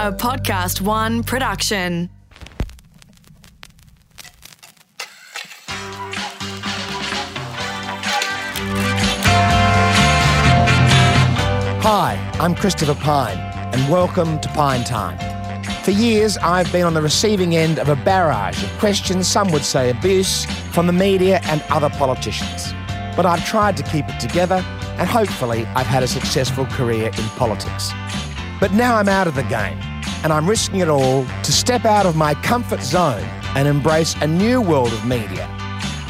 a Podcast One production. Hi, I'm Christopher Pyne, and welcome to Pyne Time. For years, I've been on the receiving end of a barrage of questions, some would say abuse, from the media and other politicians. But I've tried to keep it together, and hopefully, I've had a successful career in politics. But now I'm out of the game, and I'm risking it all to step out of my comfort zone and embrace a new world of media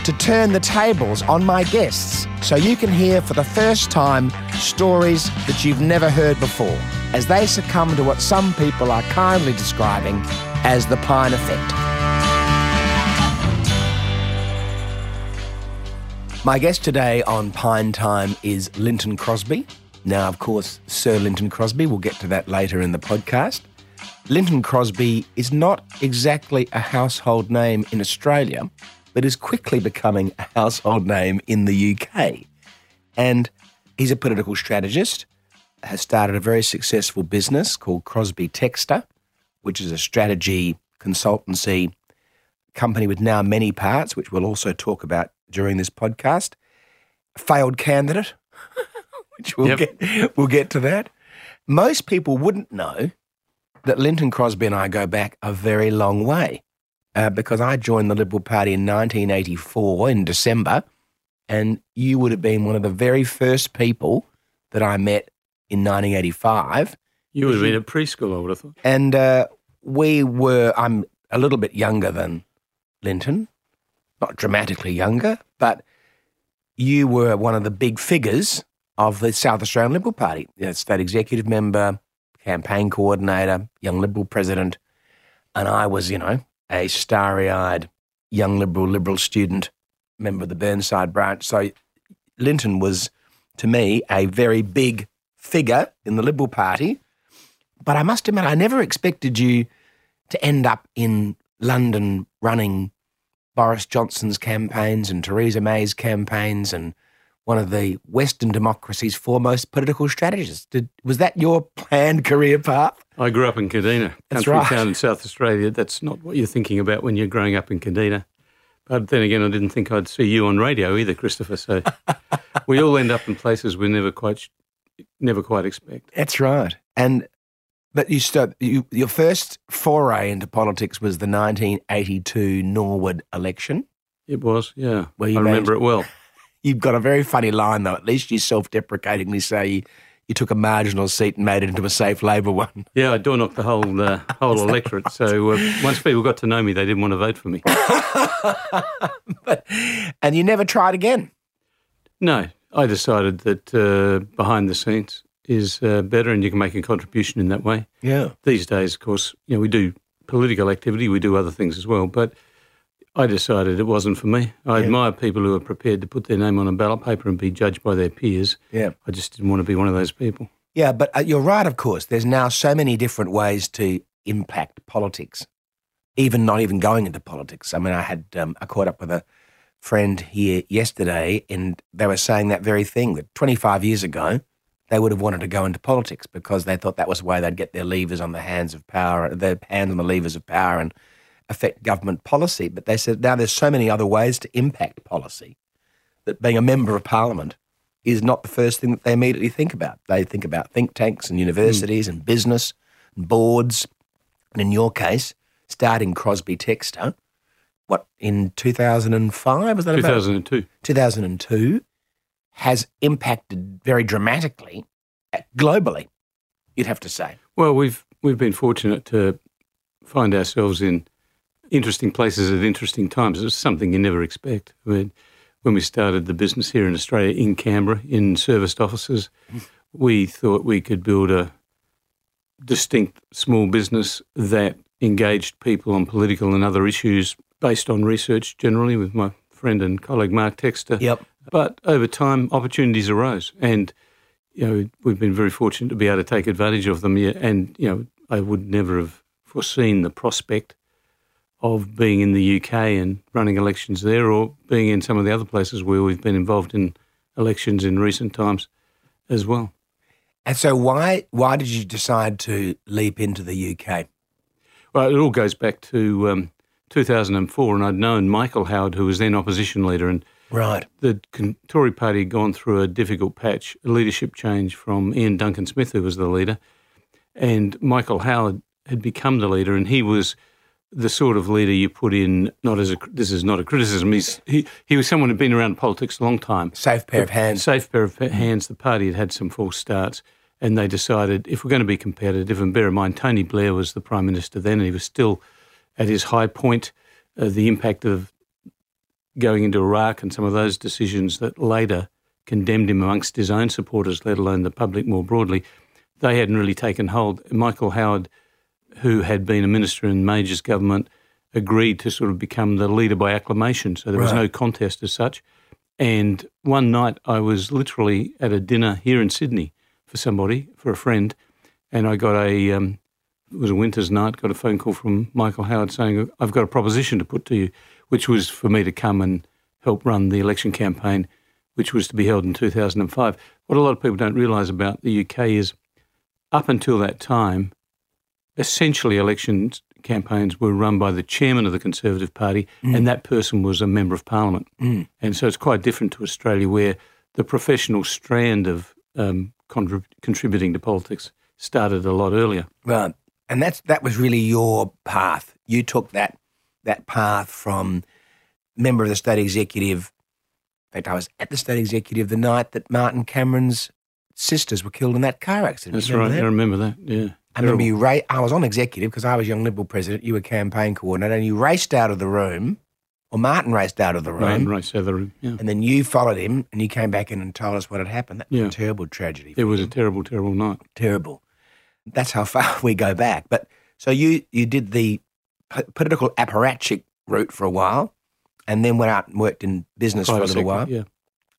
to turn the tables on my guests so you can hear for the first time stories that you've never heard before as they succumb to what some people are kindly describing as the Pyne Effect. My guest today on Pyne Time is Lynton Crosby. Now, of course, Sir Lynton Crosby, we'll get to that later in the podcast. Lynton Crosby is not exactly a household name in Australia, but is quickly becoming a household name in the UK. And he's a political strategist, has started a very successful business called Crosby Textor, which is a strategy consultancy company with now many parts, which we'll also talk about during this podcast. Failed candidate, which we'll, Yep. get, we'll get to that. Most people wouldn't know that Lynton Crosby and I go back a very long way uh, because I joined the Liberal Party in 1984 in December, and you would have been one of the very first people that I met in 1985. You would have been at preschool, I would have thought. And uh, we were, I'm a little bit younger than Lynton, not dramatically younger, but you were one of the big figures of the South Australian Liberal Party, you know, state executive member, campaign coordinator, young Liberal president. And I was, you know, a starry eyed young Liberal, Liberal student, member of the Burnside branch. So Lynton was, to me, a very big figure in the Liberal Party. But I must admit, I never expected you to end up in London running Boris Johnson's campaigns and Theresa May's campaigns and one of the Western democracy's foremost political strategists. Did, was that your planned career path? I grew up in Kadina, That's country right. town in South Australia. That's not what you're thinking about when you're growing up in Kadina. But then again, I didn't think I'd see you on radio either, Christopher. So we all end up in places we never quite, never quite expect. That's right. And but you, st- you your first foray into politics was the 1982 Norwood election. It was, yeah. Well, you I remember it well. You've got a very funny line though. At least you self-deprecatingly say you, you took a marginal seat and made it into a safe Labor one. Yeah, I door knocked the whole uh, whole electorate. So uh, once people got to know me, they didn't want to vote for me. but, and you never tried again. No, I decided that uh, behind the scenes is uh, better, and you can make a contribution in that way. Yeah. these days, of course, you know, we do political activity, we do other things as well, but I decided it wasn't for me. I Yeah. admire people who are prepared to put their name on a ballot paper and be judged by their peers. Yeah. I just didn't want to be one of those people. Yeah, but uh, you're right, of course. There's now so many different ways to impact politics, even not even going into politics. I mean, I had, um, I caught up with a friend here yesterday, and they were saying that very thing that 25 years ago, they would have wanted to go into politics because they thought that was the way they'd get their levers on the hands of power, their hands on the levers of power and affect government policy. But they said now there's so many other ways to impact policy that being a member of parliament is not the first thing that they immediately think about. They think about think tanks and universities and business and boards. And in your case, starting Crosby Textor, what, in 2005? Was that about? 2002. 2002 has impacted very dramatically globally, you'd have to say. Well, we've we've been fortunate to find ourselves in interesting places at interesting times. It's something you never expect. I mean, when we started the business here in Australia, in Canberra, in serviced offices, we thought we could build a distinct small business that engaged people on political and other issues based on research generally with my friend and colleague Mark Textor. Yep. But over time, opportunities arose, and you know we've been very fortunate to be able to take advantage of them. And you know, I would never have foreseen the prospect of being in the UK and running elections there, or being in some of the other places where we've been involved in elections in recent times as well. And so, why why did you decide to leap into the UK? Well, it all goes back to um, 2004, and I'd known Michael Howard, who was then opposition leader, and Right. the Tory party had gone through a difficult patch, a leadership change from Iain Duncan Smith, who was the leader, and Michael Howard had become the leader, and he was the sort of leader you put in. Not as a this is not a criticism. He's, he he was someone who'd been around politics a long time, Safe pair of hands. safe pair of hands. The party had had some false starts, and they decided if we're going to be competitive, and bear in mind Tony Blair was the prime minister then, and he was still at his high point. Uh, the impact of going into Iraq and some of those decisions that later condemned him amongst his own supporters, let alone the public more broadly, they hadn't really taken hold. Michael Howard, who had been a minister in Major's government, agreed to sort of become the leader by acclamation. So there was Right. no contest as such. And one night I was literally at a dinner here in Sydney for somebody, for a friend, and I got a, um, it was a winter's night, got a phone call from Michael Howard saying, I've got a proposition to put to you, which was for me to come and help run the election campaign, which was to be held in 2005. What a lot of people don't realise about the UK is up until that time, essentially election campaigns were run by the chairman of the Conservative Party, and that person was a member of Parliament. And so it's quite different to Australia, where the professional strand of um, contrib- contributing to politics started a lot earlier. Right. And that's that was really your path. You took that that path from member of the state executive. In fact, I was at the state executive the night that Martin Cameron's sisters were killed in that car accident. That's right. that? I remember that. Yeah. I remember you. Ra- I was on executive because I was young Liberal president. You were campaign coordinator, and you raced out of the room, or Martin raced out of the room, Right, right, so the room. Yeah. and then you followed him, and you came back in and told us what had happened. That was Yeah. a terrible tragedy. It was a terrible, terrible night. terrible. That's how far we go back. But so you you did the p- political apparatchik route for a while, and then went out and worked in business for a little sector, while, Yeah,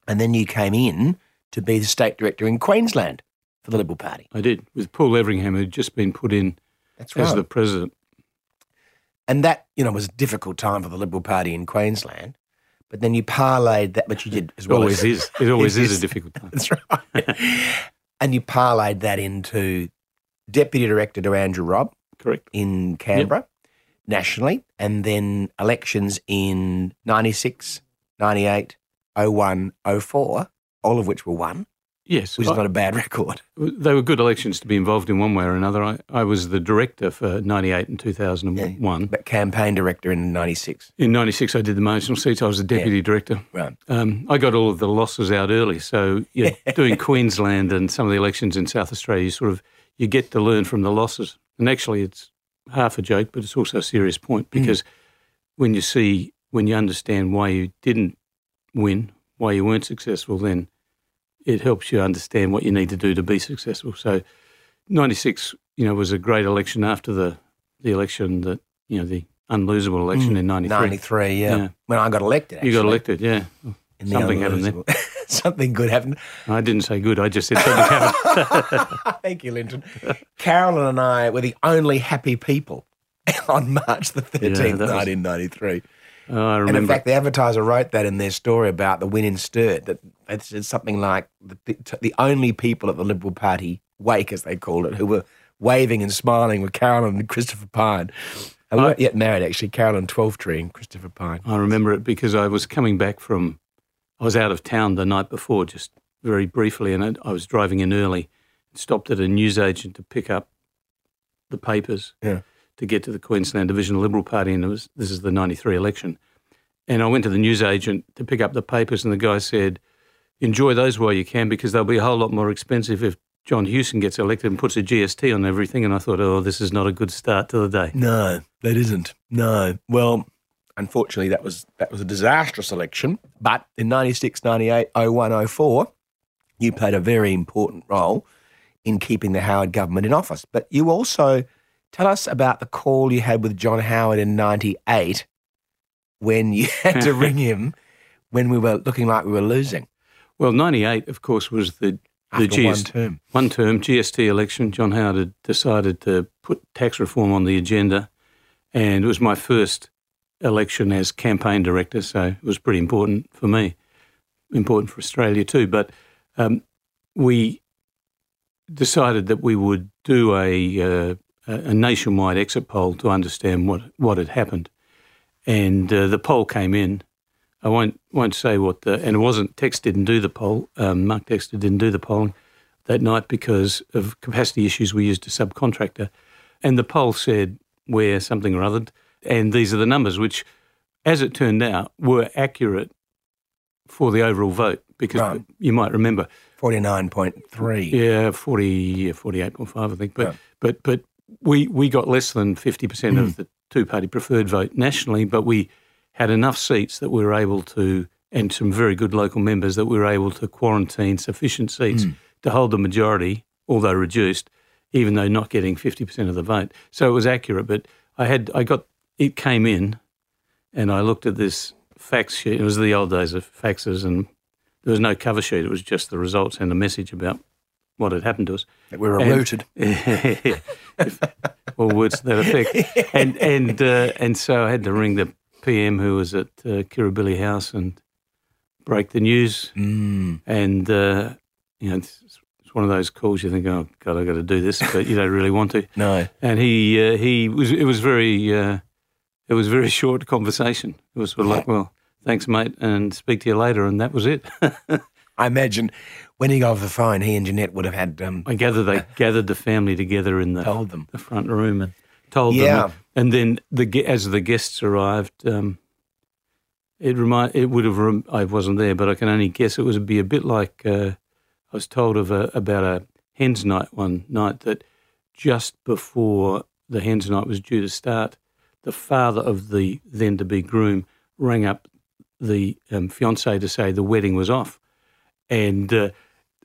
and then you came in to be the state director in Queensland for the Liberal Party. I did. With Paul Everingham, who'd just been put in That's as the president. and that you know was a difficult time for the Liberal Party in Queensland. But then you parlayed that, but you did as It well. always as, is. It always It is is. a difficult time. That's right. and you parlayed that into deputy director to Andrew Robb. Correct. in Canberra nationally, and then elections in 96, 98, 01, 04, all of which were won, Yes. which is I- not a bad record. they were good elections to be involved in one way or another. I, I was the director for 98 and 2001. But campaign director in 96. In 96, I did the marginal seats. I was the deputy director. Right. Um, I got all of the losses out early. So yeah, doing Queensland and some of the elections in South Australia, you sort of you get to learn from the losses. And actually, it's half a joke, but it's also a serious point because when you see, when you understand why you didn't win, why you weren't successful, then it helps you understand what you need to do to be successful. So, 96, you know, was a great election after the the election that you know the unlosable election mm. in 93. 93, yeah. Yeah. When I got elected, You got elected, yeah. in the Something happened there. something good happened. I didn't say good. I just said something happened. Thank you, Lynton. Carolyn and I were the only happy people on March the 13th, that was- 1993. Oh, I And in fact, the advertiser wrote that in their story about the win in Sturt, that it said something like the, the only people at the Liberal Party wake, as they called it, who were waving and smiling were Carolyn and Christopher Pyne. And we weren't yet married, actually, Carolyn Twelftree and Christopher Pyne. I remember it because I was coming back from, I was out of town the night before, just very briefly, and I I was driving in early, stopped at a newsagent to pick up the papers Yeah. To get to the Queensland Divisional Liberal Party, and was this is the '93 election, and I went to the newsagent to pick up the papers, and the guy said, "Enjoy those while you can, because they'll be a whole lot more expensive if." John Hewson gets elected and puts a GST on everything, and I thought, oh, this is not a good start to the day. No, that isn't. No. Well, unfortunately, that was that was a disastrous election. But in 96, 98, 01, 04, you played a very important role in keeping the Howard government in office. But you also tell us about the call you had with John Howard in 98 when you had to ring him when we were looking like we were losing Well, '98, of course, was the the after one GST term. One term GST election, John Howard had decided to put tax reform on the agenda, and it was my first election as campaign director, so it was pretty important for me, important for Australia too. But um, we decided that we would do a, uh, a nationwide exit poll to understand what, what had happened. And uh, the poll came in. I won't won't say what the and it wasn't Tex didn't do the poll. Um, Mark Textor didn't do the polling that night because of capacity issues. We used a subcontractor, and the poll said we're something or other, and these are the numbers, which, as it turned out, were accurate for the overall vote because Right. you might remember 49.3. yeah, 40, yeah, 48.5, I think. But, Right. but, but we, we got less than 50% of hmm. the two party preferred vote nationally, but we had enough seats that we were able to, and some very good local members, that we were able to quarantine sufficient seats hmm. to hold the majority, although reduced, even though not getting 50% of the vote. So it was accurate, but I had, I got, it came in and I looked at this fax sheet. It was the old days of faxes and there was no cover sheet. It was just the results and a message about what had happened to us. Were rooted. Or words to that effect. And and uh, and so I had to ring the PM who was at uh, Kirribilli House and break the news. Mm. And uh, you know, it's, it's one of those calls you think, oh God, I've got to do this, but you don't really want to. No. And he uh, he was it was very uh, it was very short conversation. It was sort of like, well, thanks, mate, and speak to you later, and that was it. I imagine when he got off the phone, he and Janette would have had um, I gather they gathered the family together in the told them. the front room and told Yeah. them. And then the as the guests arrived, um, it remind it would have. Rem- I wasn't there, but I can only guess it would be a bit like uh, I was told of a, about a hens night one night that just before the hens night was due to start, the father of the then to be groom rang up the um, fiance to say the wedding was off, and uh,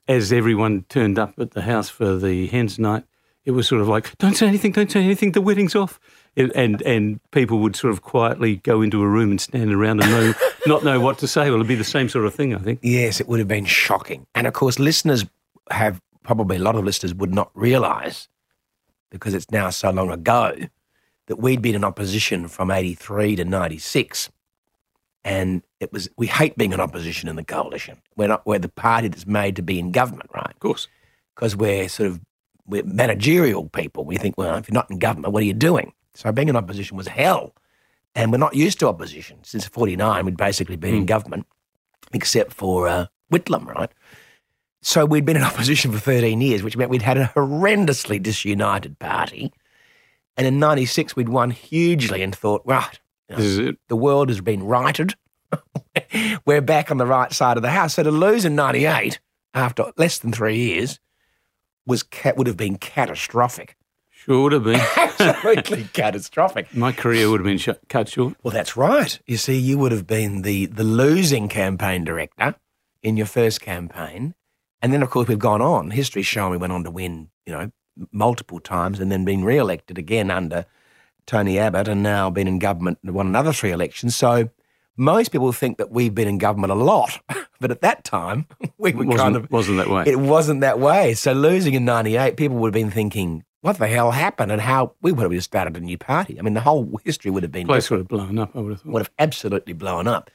as everyone turned up at the house for the hens night, it was sort of like, "Don't say anything, don't say anything. The wedding's off." It- and and people would sort of quietly go into a room and stand around and know, not know what to say. Well, it'd be the same sort of thing, I think. Yes, it would have been shocking. And of course, listeners have probably a lot of listeners would not realise because it's now so long ago that we'd been in opposition from 83 to 96. And it was, we hate being in opposition in the coalition. We're not, we're the party that's made to be in government, right? Of course, Because we're sort of, we're managerial people. We think, well, if you're not in government, what are you doing? So being in opposition was hell. And we're not used to opposition. Since 49, we'd basically been in government, except for uh, Whitlam, right? So we'd been in opposition for 13 years, which meant we'd had a horrendously disunited party. And in 96, we'd won hugely and thought, right, this is it. the world has been righted. We're back on the right side of the house. So to lose in 98 after less than three years was would have been catastrophic. Sure would have been. Absolutely catastrophic. My career would have been sh- cut short. Well, that's right. You see, you would have been the, the losing campaign director in your first campaign. And then, of course, we've gone on. History's shown we went on to win, you know, multiple times and then been re elected again under Tony Abbott and now been in government and won another three elections. So most people think that we've been in government a lot. But at that time, we were Wasn't, kind of. wasn't that way. It wasn't that way. So losing in 98, people would have been thinking, what the hell happened and how we would have just started a new party. I mean, the whole history would have been place would have blown up, I would have thought. would have absolutely blown up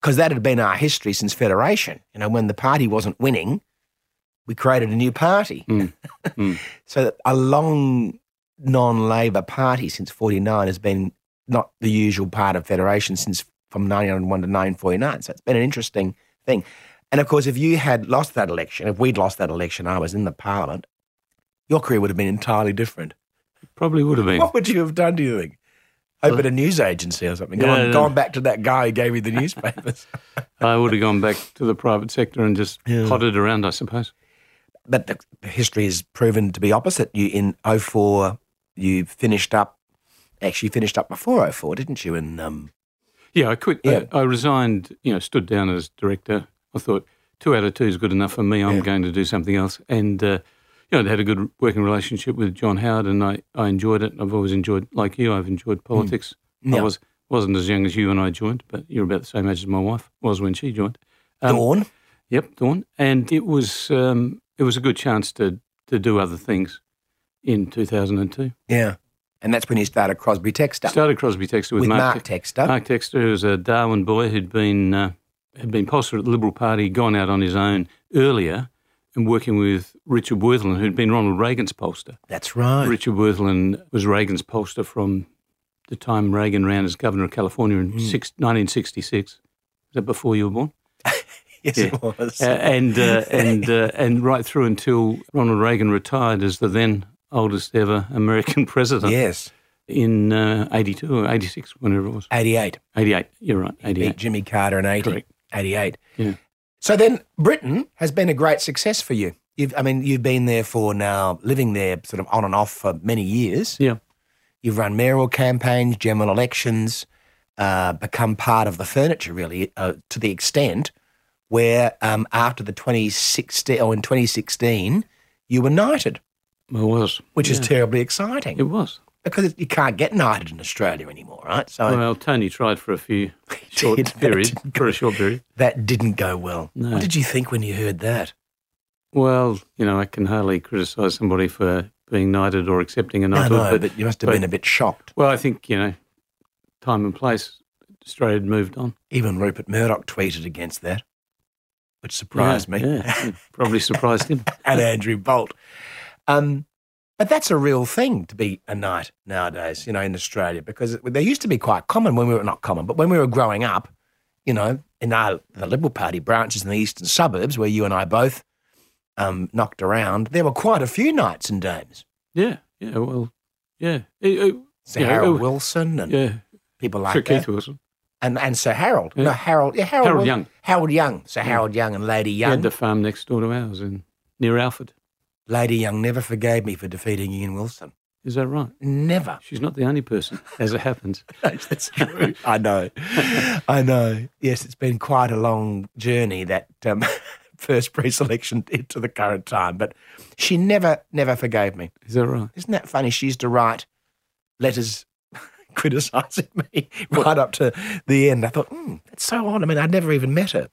because that had been our history since Federation. You know, when the party wasn't winning, we created a new party. Mm. Mm. so that a long non-Labor party since 49 has been not the usual part of Federation since from 1901 to 1949. So it's been an interesting thing. And of course, if you had lost that election, if we'd lost that election, I was in the parliament, your career would have been entirely different. Probably would have been. What would you have done, do you think? Open uh, a news agency or something. Gone, Yeah, yeah. gone back to that guy who gave you the newspapers. I would have gone back to the private sector and just Yeah. potted around, I suppose. but the, the history has proven to be opposite. You in 04, you finished up, actually finished up before 04, didn't you? And um, Yeah, I quit. Yeah. I, I resigned, you know, stood down as director. I thought two out of two is good enough for me. I'm Yeah. going to do something else. And, uh, you know, I had a good working relationship with John Howard and I, I enjoyed it. I've always enjoyed, like you, I've enjoyed politics. Yeah. I was, wasn't as young as you when I joined, but you're about the same age as my wife was when she joined. Um, Dawn, Yep, Dawn. And it was, um, it was a good chance to, to do other things in 2002. yeah. And that's when he started Crosby Textor Started Crosby Textor with, with Mark, Mark, Textor. Mark Textor, who was a Darwin boy who'd been uh, had been posted at the Liberal Party, gone out on his own earlier, and working with Richard Wirthlin, who'd been Ronald Reagan's pollster. That's right. Richard Wirthlin was Reagan's pollster from the time Reagan ran as governor of California in six, 1966. Is that before you were born? yes, Yeah. it was. Uh, and uh, and uh, and right through until Ronald Reagan retired as the then oldest ever American president yes, in uh, 82 or 86, whenever it was. 88. 88, you're right, Beat 88. Jimmy Carter in 80, Correct. 88. Yeah. So then Britain has been a great success for you. You've, I mean, you've been there for now, living there sort of on and off for many years. Yeah. You've run mayoral campaigns, general elections, uh, become part of the furniture, really, uh, to the extent where um, after the 2016, or in 2016, you were knighted, It was. which is terribly exciting It was. because you can't get knighted in Australia anymore, right? So Well, Tony tried for a few short did, period, didn't for a short period. that didn't go well. No. What did you think when you heard that? Well, you know, I can hardly criticise somebody for being knighted or accepting a No, knighthood. no, but, but you must have but- been a bit shocked. well, I think you know, time and place, Australia had moved on. Even Rupert Murdoch tweeted against that, which surprised Yeah, me. Yeah, probably surprised him. and Andrew Bolt. Um, but that's a real thing to be a knight nowadays, you know, in Australia, because they used to be quite common when we were not common, but when we were growing up, you know, in our, the Liberal Party branches in the eastern suburbs, where you and I both um, knocked around, there were quite a few knights and dames. Yeah, yeah. Well, yeah, It- it- Sir Yeah, Harold oh, Wilson and yeah. people like Sir that. Keith Wilson. and and Sir Harold. Yeah. No, Harold. Yeah, Harold. Harold Young. Harold Young. Sir Harold Young and Lady He Young. had the farm next door to ours in near Alford. Lady Young never forgave me for defeating Ian Wilson. Is that right? Never. She's not the only person, as it happens. That's true. I know. I know. Yes, it's been quite a long journey that um, first pre-selection to the current time, but she never, never forgave me. Is that right? Isn't that funny? She used to write letters criticising me right up to the end. I thought, hmm, that's so odd. I mean, I'd never even met her.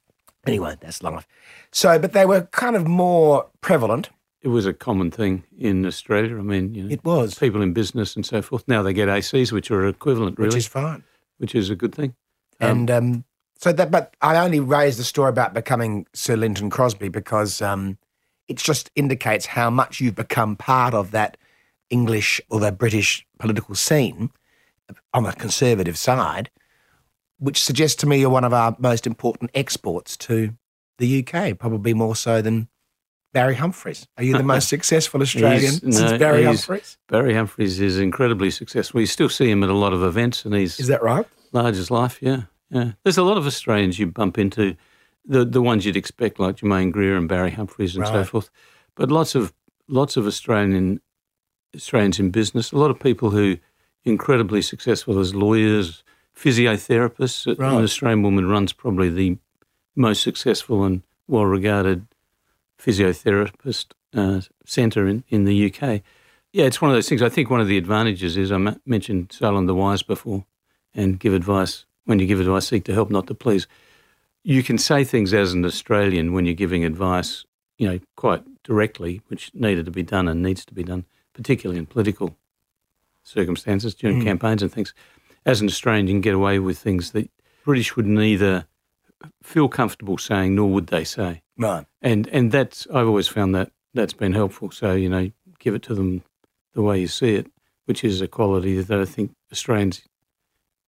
Anyway, that's life. So, but they were kind of more prevalent. It was a common thing in Australia. I mean, you know, It was, people in business and so forth. Now they get ACs, which are equivalent, really, which is fine. which is a good thing. Um, And um, so that, but I only raised the story about becoming Sir Lynton Crosby because um, it just indicates how much you've become part of that English or the British political scene on the conservative side, which suggests to me you're one of our most important exports to the UK, probably more so than Barry Humphries. Are you the most successful Australian since Barry Humphries? Barry Humphries is incredibly successful. You still see him at a lot of events, and he's Is that right? large as life. Yeah, yeah. There's a lot of Australians you bump into, the the ones you'd expect, like Germaine Greer and Barry Humphries and so forth. But lots of lots of Australian Australians in business. A lot of people who incredibly successful as lawyers, physiotherapists. Right. An Australian woman runs probably the most successful and well regarded physiotherapist uh, centre in, in the UK. Yeah, it's one of those things. I think one of the advantages is I ma- mentioned Solon the Wise before and give advice. When you give advice, seek to help, not to please. You can say things as an Australian when you're giving advice, you know, quite directly, which needed to be done and needs to be done, particularly in political circumstances during Mm. campaigns and things. As an Australian, you can get away with things that British would neither feel comfortable saying nor would they say Right. and and that's I've always found that that's been helpful. So you know, give it to them the way you see it, which is a quality that I think Australians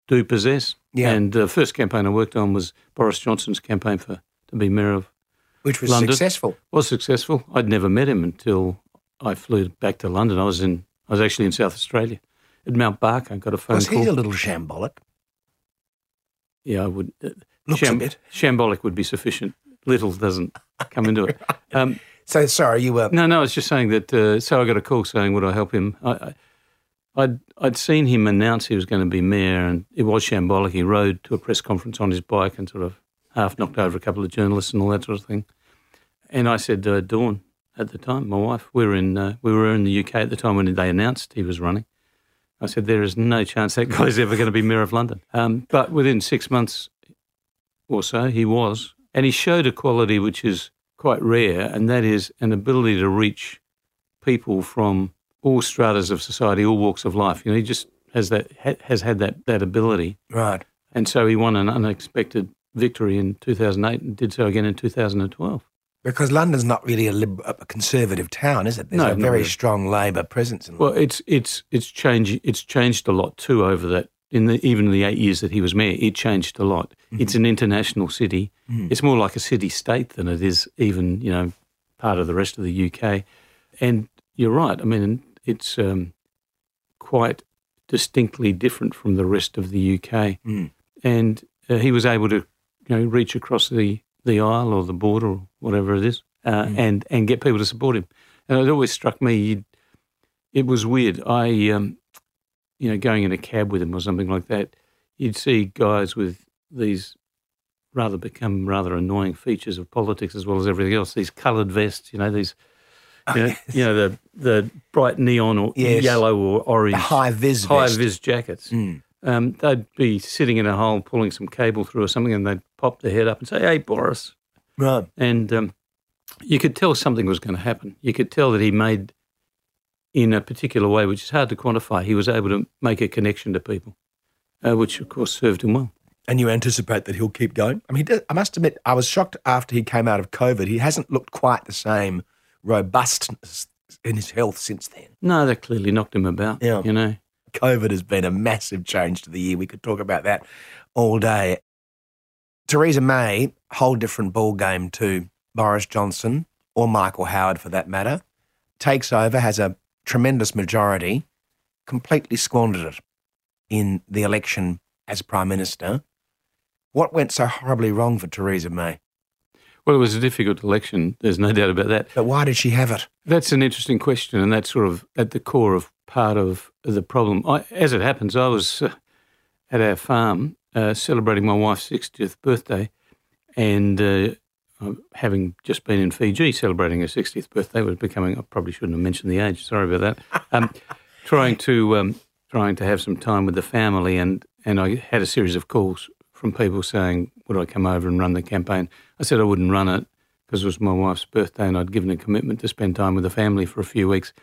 do possess. Yeah. And the first campaign I worked on was Boris Johnson's campaign for to be mayor of Which was London. successful. was successful. I'd never met him until I flew back to London. I was in I was actually in South Australia at Mount Barker. I got a phone Was call. he a little shambolic? yeah, I would. Uh, Looks a bit. Shambolic would be sufficient. Little doesn't come into it. Um, So sorry, you were. No, no, I was just saying that. Uh, so I got a call saying, "Would I help him?" I, I, I'd I'd seen him announce he was going to be mayor, and it was shambolic. He rode to a press conference on his bike and sort of half knocked over a couple of journalists and all that sort of thing. And I said, uh, Dawn, at the time, my wife, we were in uh, we were in the UK at the time when they announced he was running. I said, there is no chance that guy's ever going to be mayor of London. Um, but within six months or so, he was, and he showed a quality which is quite rare, and that is an ability to reach people from all stratas of society, all walks of life. You know, he just has that ha- has had that that ability, Right. and so he won an unexpected victory in 2008 and did so again in 2012. Because London's not really a, lib- a conservative town, is it? There's No, a very really. strong Labor presence in Well, it's it's it's changed. It's changed a lot too over that. In the even the eight years that he was mayor, it changed a lot. It's an international city. It's more like a city state than it is even you know part of the rest of the UK. And you're right. I mean, it's um, quite distinctly different from the rest of the UK. And uh, he was able to you know reach across the the aisle or the border or whatever it is, uh, and and get people to support him. And it always struck me. It was weird. I, um, you know, going in a cab with him or something like that, you'd see guys with these rather become rather annoying features of politics as well as everything else. These coloured vests, you know, these, you know, you know the the bright neon or Yes. yellow or orange high vis high vis jackets. Mm. Um, they'd be sitting in a hole pulling some cable through or something, and they'd pop their head up and say, "Hey, Boris," Right. and um, you could tell something was going to happen. You could tell that he made, in a particular way, which is hard to quantify, he was able to make a connection to people, uh, which of course served him well. And you anticipate that he'll keep going? I mean, does- I must admit, I was shocked after he came out of COVID. He hasn't looked quite the same robustness in his health since then. No, that clearly knocked him about. Yeah. You know, COVID has been a massive change to the year. We could talk about that all day. Theresa May, whole different ball game to Boris Johnson or Michael Howard for that matter, takes over, has a tremendous majority, completely squandered it in the election as Prime Minister. What went so horribly wrong for Theresa May? well, it was a difficult election. There's no doubt about that. But why did she have it? That's an interesting question, and that's sort of at the core of part of the problem. I, as it happens, I was uh, at our farm uh, celebrating my wife's 60th birthday, and uh, having just been in Fiji celebrating her 60th birthday, was becoming. I probably shouldn't have mentioned the age. Sorry about that. Um, trying to um, trying to have some time with the family, and and I had a series of calls from people saying, "Would I come over and run the campaign?" I said I wouldn't run it because it was my wife's birthday, and I'd given a commitment to spend time with the family for a few weeks.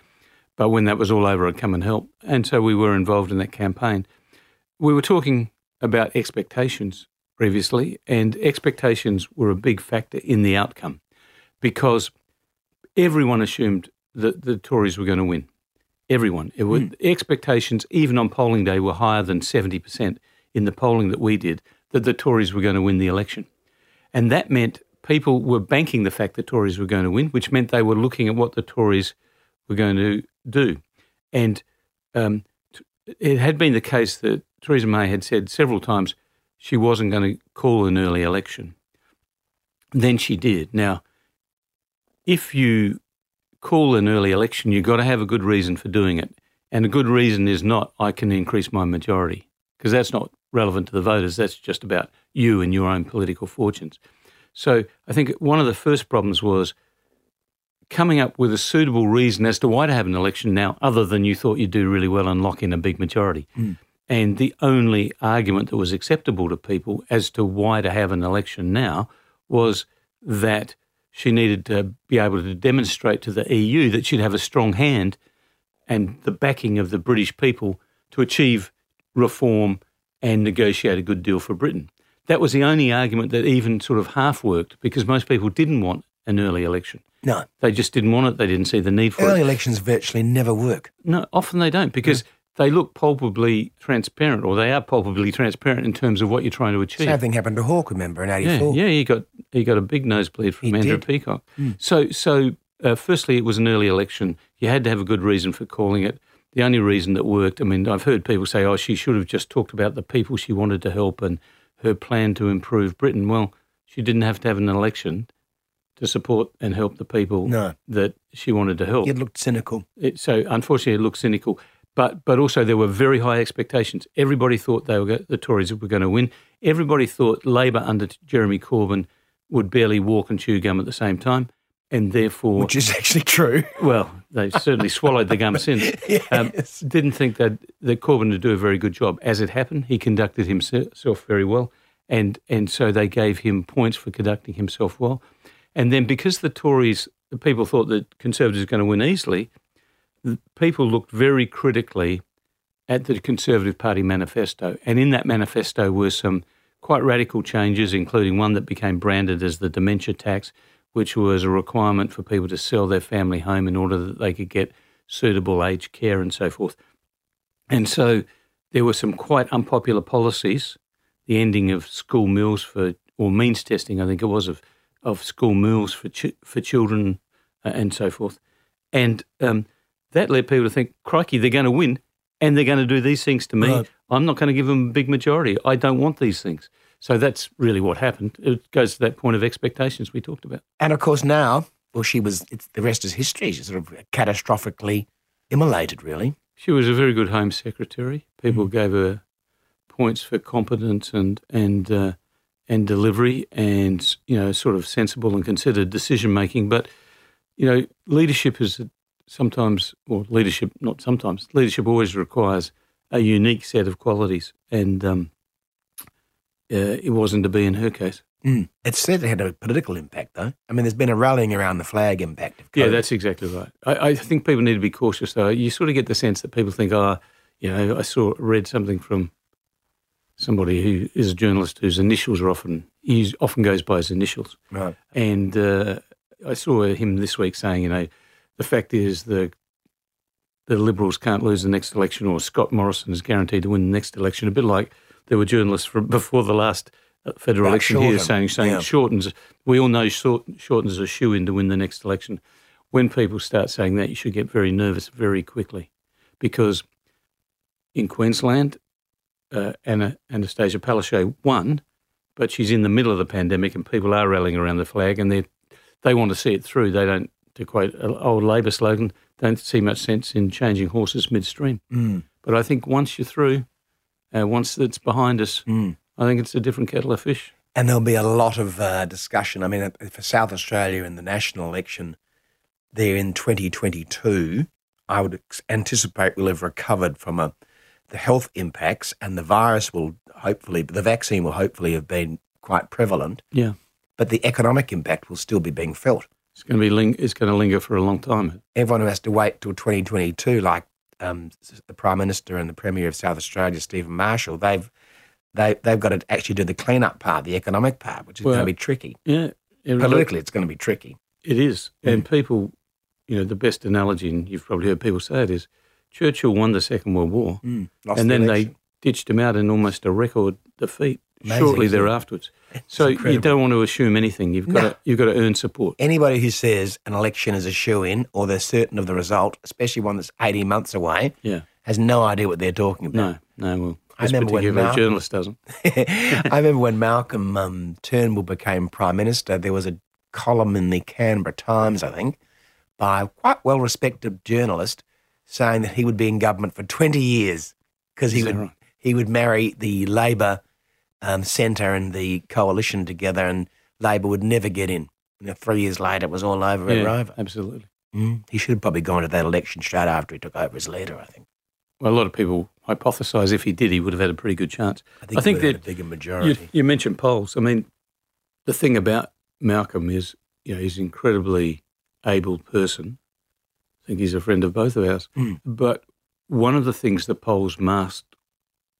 But when that was all over, I'd come and help, and so we were involved in that campaign. We were talking about expectations previously, and expectations were a big factor in the outcome because everyone assumed that the Tories were going to win. Everyone. It was, Expectations, even on polling day, were higher than 70% in the polling that we did that the Tories were going to win the election. And that meant people were banking the fact that Tories were going to win, which meant they were looking at what the Tories were going to do. And um, it had been the case that Theresa May had said several times she wasn't going to call an early election. Then she did. Now, if you call an early election, you've got to have a good reason for doing it. And a good reason is not, I can increase my majority, because that's not relevant to the voters. That's just about you and your own political fortunes. So I think one of the first problems was coming up with a suitable reason as to why to have an election now, other than you thought you'd do really well and lock in a big majority. Hmm. And the only argument that was acceptable to people as to why to have an election now was that she needed to be able to demonstrate to the EU that she'd have a strong hand and the backing of the British people to achieve reform and negotiate a good deal for Britain. That was the only argument that even sort of half worked because most people didn't want an early election. No. They just didn't want it. They didn't see the need for Early it. elections virtually never work. No, often they don't because mm. They look palpably transparent or they are palpably transparent in terms of what you're trying to achieve. Same thing happened to Hawke, remember, in 84. yeah, he got he got a big nosebleed from He Andrew did. Peacock. So, so uh, firstly, it was an early election. You had to have a good reason for calling it. The only reason that worked, I mean, I've heard people say, "Oh, she should have just talked about the people she wanted to help and her plan to improve Britain." Well, she didn't have to have an election to support and help the people No. that she wanted to help. It looked cynical. It, so unfortunately, it looked cynical. But but also there were very high expectations. Everybody thought they were the Tories were going to win. Everybody thought Labor under Jeremy Corbyn would barely walk and chew gum at the same time, and therefore, Which is actually true. well, they certainly swallowed the gum since. Um, didn't think that that Corbyn would do a very good job. As it happened, he conducted himself very well, and and so they gave him points for conducting himself well. And then because the Tories, the people thought that Conservatives were going to win easily, people looked very critically at the Conservative Party manifesto, and in that manifesto were some quite radical changes, including one that became branded as the dementia tax, which was a requirement for people to sell their family home in order that they could get suitable aged care and so forth. And so there were some quite unpopular policies. The ending of school meals for, or means testing, I think it was, of, of school meals for, for children uh, and so forth. And um, that led people to think, crikey, they're going to win and they're going to do these things to me. Right. I'm not going to give them a big majority. I don't want these things. So that's really what happened. It goes to that point of expectations we talked about. And of course, now, well, she was, it's, the rest is history. She's sort of catastrophically immolated, really. She was a very good Home Secretary. People gave her points for competence and and uh, and delivery, and you know, sort of sensible and considered decision making. But you know, leadership is sometimes, or leadership not sometimes. Leadership always requires a unique set of qualities, and um, uh, it wasn't to be in her case. Mm. It had a political impact, though. I mean, there's been a rallying around the flag impact. Of Yeah, that's exactly right. I, I think people need to be cautious, though. You sort of get the sense that people think, oh, you know, I saw read something from somebody who is a journalist whose initials are often he often goes by his initials, right. and uh, I saw him this week saying, you know, the fact is the the Liberals can't lose the next election, or Scott Morrison is guaranteed to win the next election. A bit like there were journalists from before the last uh, federal election here saying saying yeah. Shorten's. We all know Short, Shorten's a shoe in to win the next election. When people start saying that, you should get very nervous very quickly, because in Queensland, uh, Anna, Annastacia Palaszczuk won, but she's in the middle of the pandemic and people are rallying around the flag and they they want to see it through. They don't, to quote an old Labor slogan, don't see much sense in changing horses midstream. Mm. But I think once you're through, uh, once it's behind us, Mm. I think it's a different kettle of fish. And there'll be a lot of uh, discussion. I mean, uh, for South Australia in the national election, there in 2022, I would anticipate we'll have recovered from a, the health impacts, and the virus will hopefully, the vaccine will hopefully have been quite prevalent, Yeah, but the economic impact will still be being felt. It's going to be ling- it's going to linger for a long time. Everyone who has to wait till 2022, like um, the Prime Minister and the Premier of South Australia, Stephen Marshall, they've they, they've got to actually do the clean-up part, the economic part, which is Well, going to be tricky. Yeah, it- Politically, it's going to be tricky. It is. Mm. And people, you know, the best analogy, and you've probably heard people say it, is Churchill won the Second World War, Lost and the then election. they ditched him out in almost a record defeat Amazing, shortly isn't So you don't want to assume anything. You've got No. to you've got to earn support. Anybody who says an election is a shoe in or they're certain of the result, especially one that's 18 months away, Yeah. has no idea what they're talking about. No, no. Well, I remember when particular Mal- journalist doesn't. I remember when Malcolm um, Turnbull became Prime Minister, there was a column in the Canberra Times, I think, by a quite well respected journalist saying that he would be in government for 20 years because he would, right? he would marry the Labor um, centre and the coalition together and Labor would never get in. You know, three years later, it was all over and Yeah, over. absolutely. Mm. He should have probably gone to that election straight after he took over as leader, I think. Well, a lot of people hypothesise if he did, he would have had a pretty good chance. I think, I think he would have that a bigger You, majority. you mentioned polls. I mean, the thing about Malcolm is, you know, he's an incredibly able person. I think he's a friend of both of ours. Mm. But one of the things the polls masked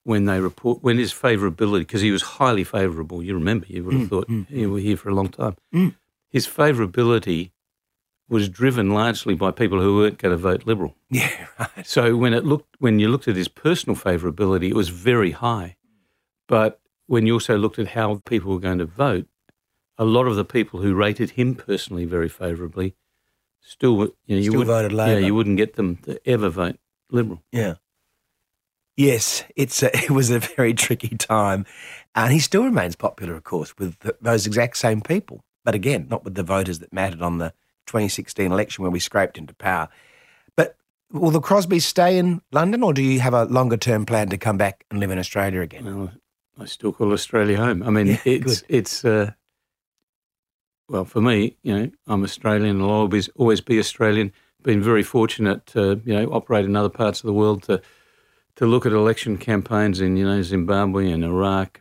when they report, when his favourability, because he was highly favourable, you remember, you would have Mm, thought mm, you were here for a long time. Mm. His favourability was driven largely by people who weren't going to vote Liberal. yeah, right. So when it looked, when you looked at his personal favourability, it was very high. But when you also looked at how people were going to vote, a lot of the people who rated him personally very favourably still, you know, you Still would, voted Yeah, you wouldn't get them to ever vote Liberal. Yeah. Yes, it's a, it was a very tricky time, and he still remains popular, of course, with th those exact same people. But again, not with the voters that mattered on the 2016 election when we scraped into power. But will the Crosbys stay in London, or do you have a longer term plan to come back and live in Australia again? Well, I still call Australia home. I mean, Yeah, it's it's uh, well for me. You know, I'm Australian. and I'll always always be Australian. Been very fortunate to you know operate in other parts of the world to to look at election campaigns in you know Zimbabwe and Iraq,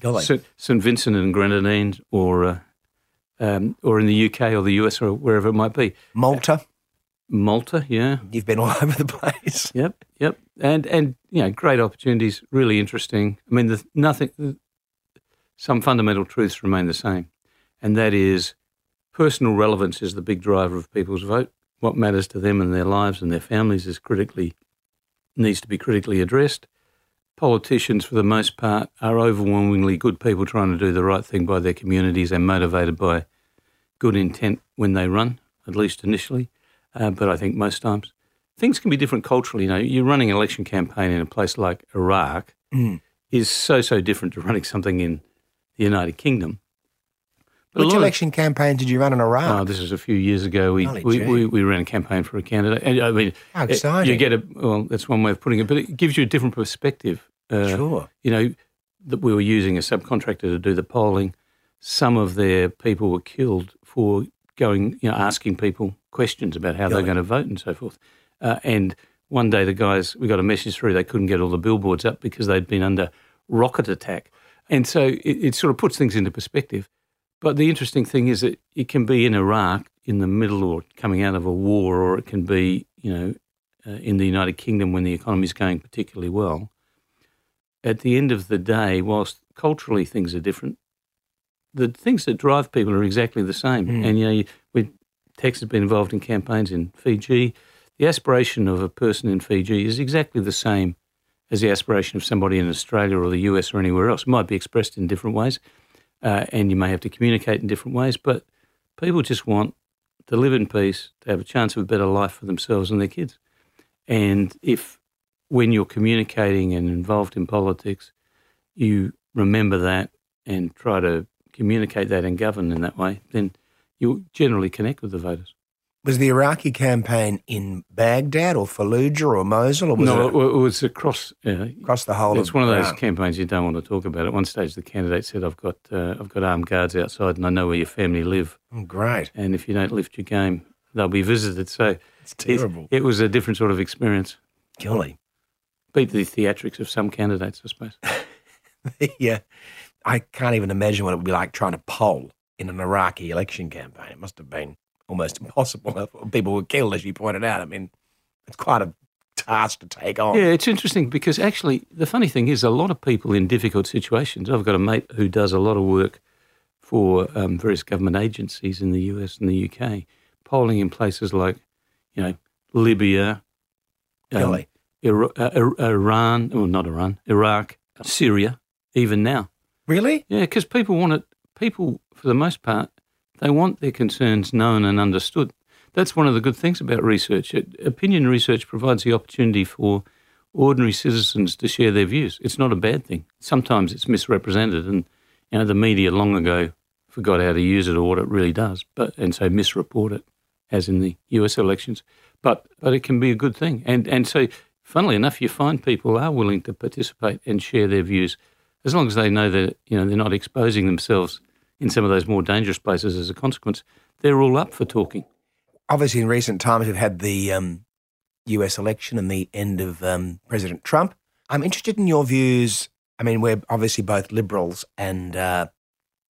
St. St Vincent and Grenadines, or uh, um, or in the UK or the US or wherever it might be. Malta, Malta, yeah, you've been all over the place. Yep, yep, and and you know, great opportunities, really interesting. I mean, the, nothing. The, some fundamental truths remain the same, and that is, personal relevance is the big driver of people's vote. What matters to them and their lives and their families is critically needs to be critically addressed. Politicians, for the most part, are overwhelmingly good people trying to do the right thing by their communities and motivated by good intent when they run, at least initially. Uh, but I think most times things can be different culturally. You know, you're running an election campaign in a place like Iraq Mm. is so so different to running something in the United Kingdom. Which of- election campaign did you run in Iraq? Oh, this was a few years ago. We we, we, we ran a campaign for a candidate. And, I mean, How it- exciting. you get a well. That's one way of putting it, but it gives you a different perspective. Uh, sure. You know that we were using a subcontractor to do the polling. Some of their people were killed for going, you know, asking people questions about how they're Really? going to vote and so forth. Uh, and one day, the guys we got a message through they couldn't get all the billboards up because they'd been under rocket attack, and so it, it sort of puts things into perspective. But the interesting thing is that it can be in Iraq in the middle or coming out of a war, or it can be, you know, uh, in the United Kingdom when the economy is going particularly well. At the end of the day, whilst culturally things are different, the things that drive people are exactly the same. Mm. And you know, you, we, Tex has been involved in campaigns in Fiji. The aspiration of a person in Fiji is exactly the same as the aspiration of somebody in Australia or the US or anywhere else. It might be expressed in different ways, uh, and you may have to communicate in different ways, but people just want to live in peace, to have a chance of a better life for themselves and their kids. And if, when you're communicating and involved in politics, you remember that and try to communicate that and govern in that way, then you'll generally connect with the voters. Was the Iraqi campaign in Baghdad or Fallujah or Mosul, or was no, it it, it was across. Uh, across the whole it's of one of those Iraq? campaigns you don't want to talk about. At one stage, the candidate said, "I've got, uh, I've got armed guards outside, and I know where your family live. Oh, great. And if you don't lift your game, they'll be visited." So It's it, terrible. it was a different sort of experience. Golly. Beat the theatrics of some candidates, I suppose. yeah. I can't even imagine what it would be like trying to poll in an Iraqi election campaign. It must have been almost impossible. People were killed, as you pointed out. I mean, it's quite a task to take on. Yeah, it's interesting because actually, the funny thing is, a lot of people in difficult situations. I've got a mate who does a lot of work for um, various government agencies in the US and the UK, polling in places like, you know, Libya, um, Really? Uh, Iran, well, not Iran, Iraq, Syria, even now. Really? Yeah, because people want it. People, for the most part, they want their concerns known and understood. That's one of the good things about research. Opinion research provides the opportunity for ordinary citizens to share their views. It's not a bad thing. Sometimes it's misrepresented, and you know the media long ago forgot how to use it or what it really does, but and so misreport it, as in the U.S. elections. But but it can be a good thing, and and so funnily enough, you find people are willing to participate and share their views, as long as they know that you know they're not exposing themselves in some of those more dangerous places as a consequence. They're all up for talking. Obviously, in recent times, we've had the um, US election and the end of um, President Trump. I'm interested in your views. I mean, we're obviously both liberals, and uh,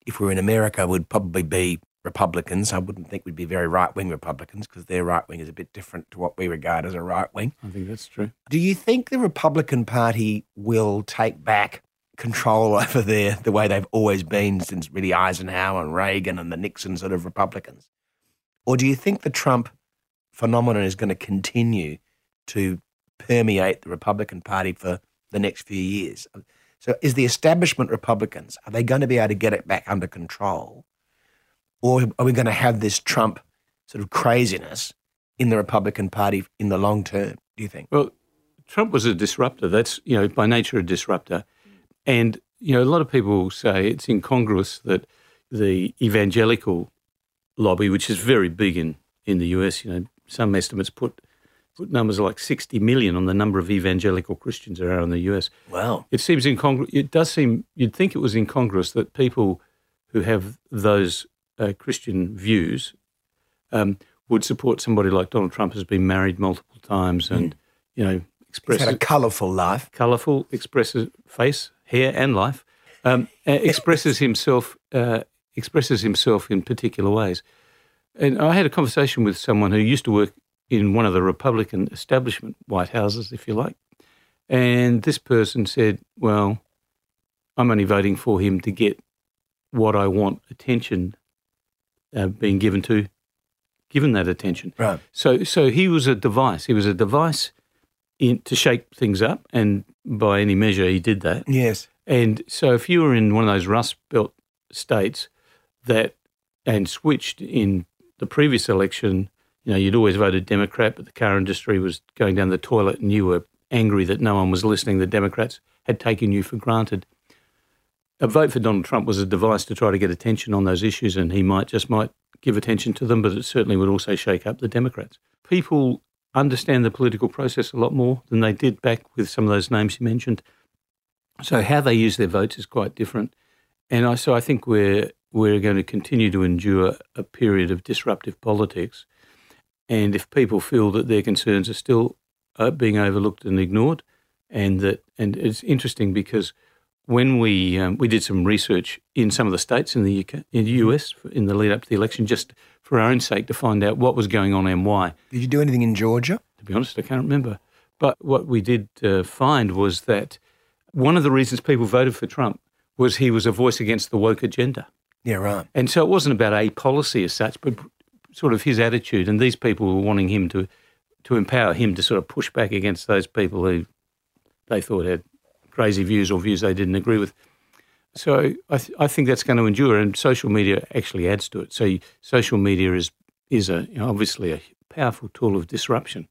if we were in America, we'd probably be Republicans. I wouldn't think we'd be very right wing Republicans because their right wing is a bit different to what we regard as a right wing. I think that's true. Do you think the Republican Party will take back control over their the way they've always been since really Eisenhower and Reagan and the Nixon sort of Republicans? Or do you think the Trump phenomenon is going to continue to permeate the Republican Party for the next few years? So is the establishment Republicans, are they going to be able to get it back under control? Or are we going to have this Trump sort of craziness in the Republican Party in the long term, do you think? Well, Trump was a disruptor. That's you know by nature a disruptor, and you know a lot of people say it's incongruous that the evangelical lobby, which is very big in in the US, you know, some estimates put put numbers like sixty million on the number of evangelical Christians there are in the US. Wow. It seems incongruous. It does seem you'd think it was incongruous that people who have those uh, Christian views um, would support somebody like Donald Trump, who's been married multiple times and you know He's expresses had a colourful life. colourful, expresses face, hair, and life, um, uh, expresses himself uh, expresses himself in particular ways. And I had a conversation with someone who used to work in one of the Republican establishment White Houses, if you like, and this person said, "Well, I'm only voting for him to get what I want attention uh, being given to given that attention. Right. So so he was a device. He was a device in, to shake things up, and by any measure, he did that. Yes. And so if you were in one of those Rust Belt states that and switched in the previous election, you know, you'd always voted Democrat, but the car industry was going down the toilet and you were angry that no one was listening. The Democrats had taken you for granted. A vote for Donald Trump was a device to try to get attention on those issues, and he might just might give attention to them, but it certainly would also shake up the Democrats. People understand the political process a lot more than they did back with some of those names you mentioned. So how they use their votes is quite different. And I, so I think we're we're going to continue to endure a period of disruptive politics. And if people feel that their concerns are still uh, being overlooked and ignored, and that and it's interesting because when we um, we did some research in some of the states in the UK, in the US in the lead up to the election, just for our own sake to find out what was going on and why. Did you do anything in Georgia? To be honest, I can't remember. But what we did uh, find was that one of the reasons people voted for Trump was he was a voice against the woke agenda. Yeah, right. And so it wasn't about a policy as such, but sort of his attitude. And these people were wanting him to to empower him to sort of push back against those people who they thought had crazy views or views they didn't agree with. So I, th- I think that's going to endure, and social media actually adds to it. So social media is is a you know, obviously a powerful tool of disruption,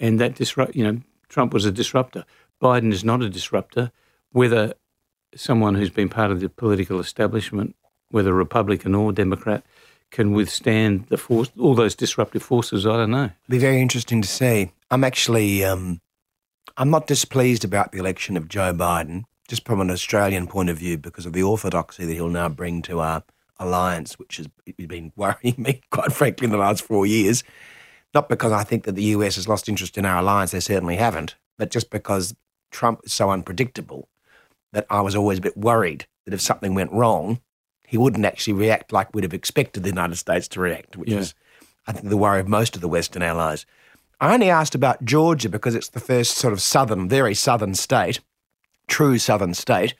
and that disrupt you know Trump was a disruptor. Biden is not a disruptor. Whether someone who's been part of the political establishment, whether Republican or Democrat, can withstand the force, all those disruptive forces, I don't know. Be very interesting to see. I'm actually, um, I'm not displeased about the election of Joe Biden, just from an Australian point of view, because of the orthodoxy that he'll now bring to our alliance, which has been worrying me, quite frankly, in the last four years. Not because I think that the US has lost interest in our alliance, they certainly haven't, but just because Trump is so unpredictable that I was always a bit worried that if something went wrong, he wouldn't actually react like we'd have expected the United States to react, which Yeah. is, I think, the worry of most of the Western allies. I only asked about Georgia because it's the first sort of southern, very southern state, true southern state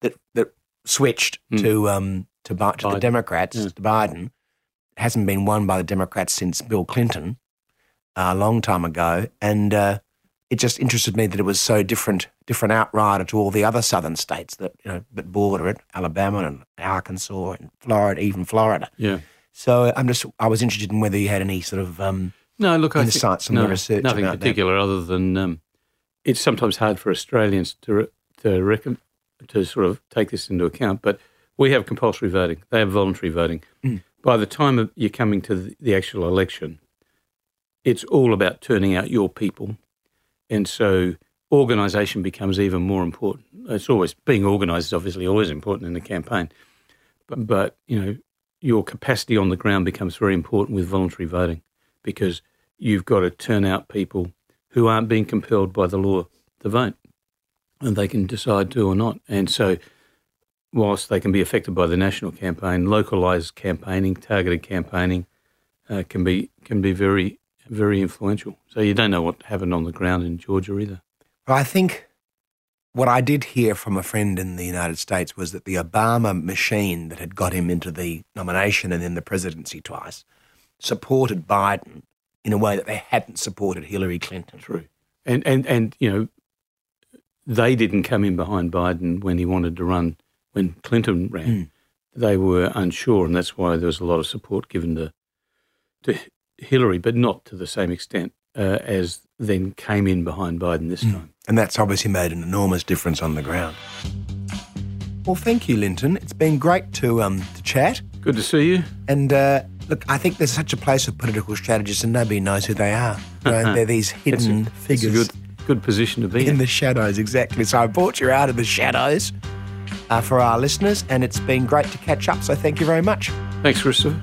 that that switched to um to, to the. Democrats to Biden. Hasn't been won by the Democrats since Bill Clinton a long time ago, and uh, it just interested me that it was so different, different outrider to all the other southern states that you know that border it, Alabama and Arkansas and Florida, even Florida. Yeah. So I'm just I was interested in whether you had any sort of um, No, look, I think, Insights from no, the research Nothing particular other than um, it's sometimes hard for Australians to re- to reckon, to sort of take this into account. But we have compulsory voting; they have voluntary voting. Mm. By the time of you're coming to the, the actual election, it's all about turning out your people, and so organisation becomes even more important. It's always being organised is obviously always important in a campaign, but, but you know your capacity on the ground becomes very important with voluntary voting because you've got to turn out people who aren't being compelled by the law to vote, and they can decide to or not. And so, whilst they can be affected by the national campaign, localised campaigning, targeted campaigning, uh, can be can be very very influential. So you don't know what happened on the ground in Georgia either. Well, I think what I did hear from a friend in the United States was that the Obama machine that had got him into the nomination and then the presidency twice supported Biden in a way that they hadn't supported Hillary Clinton. True. And and and you know, they didn't come in behind Biden when he wanted to run when Clinton ran. They were unsure, and that's why there was a lot of support given to to Hillary, but not to the same extent uh, as then came in behind Biden this time. And that's obviously made an enormous difference on the ground. Well, thank you, Lynton. It's been great to um to chat. Good to see you. And uh, look, I think there's such a place for political strategists, and nobody knows who they are. You know, they're these hidden it's a figures good good position to be in in. the shadows. Exactly. So I brought you out of the shadows uh, for our listeners, and it's been great to catch up. So thank you very much. Thanks, Christopher.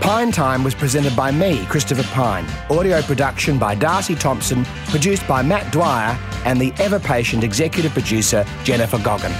Pyne Time was presented by me, Christopher Pyne. Audio production by Darcy Thompson, produced by Matt Dwyer, and the ever patient executive producer, Jennifer Goggin.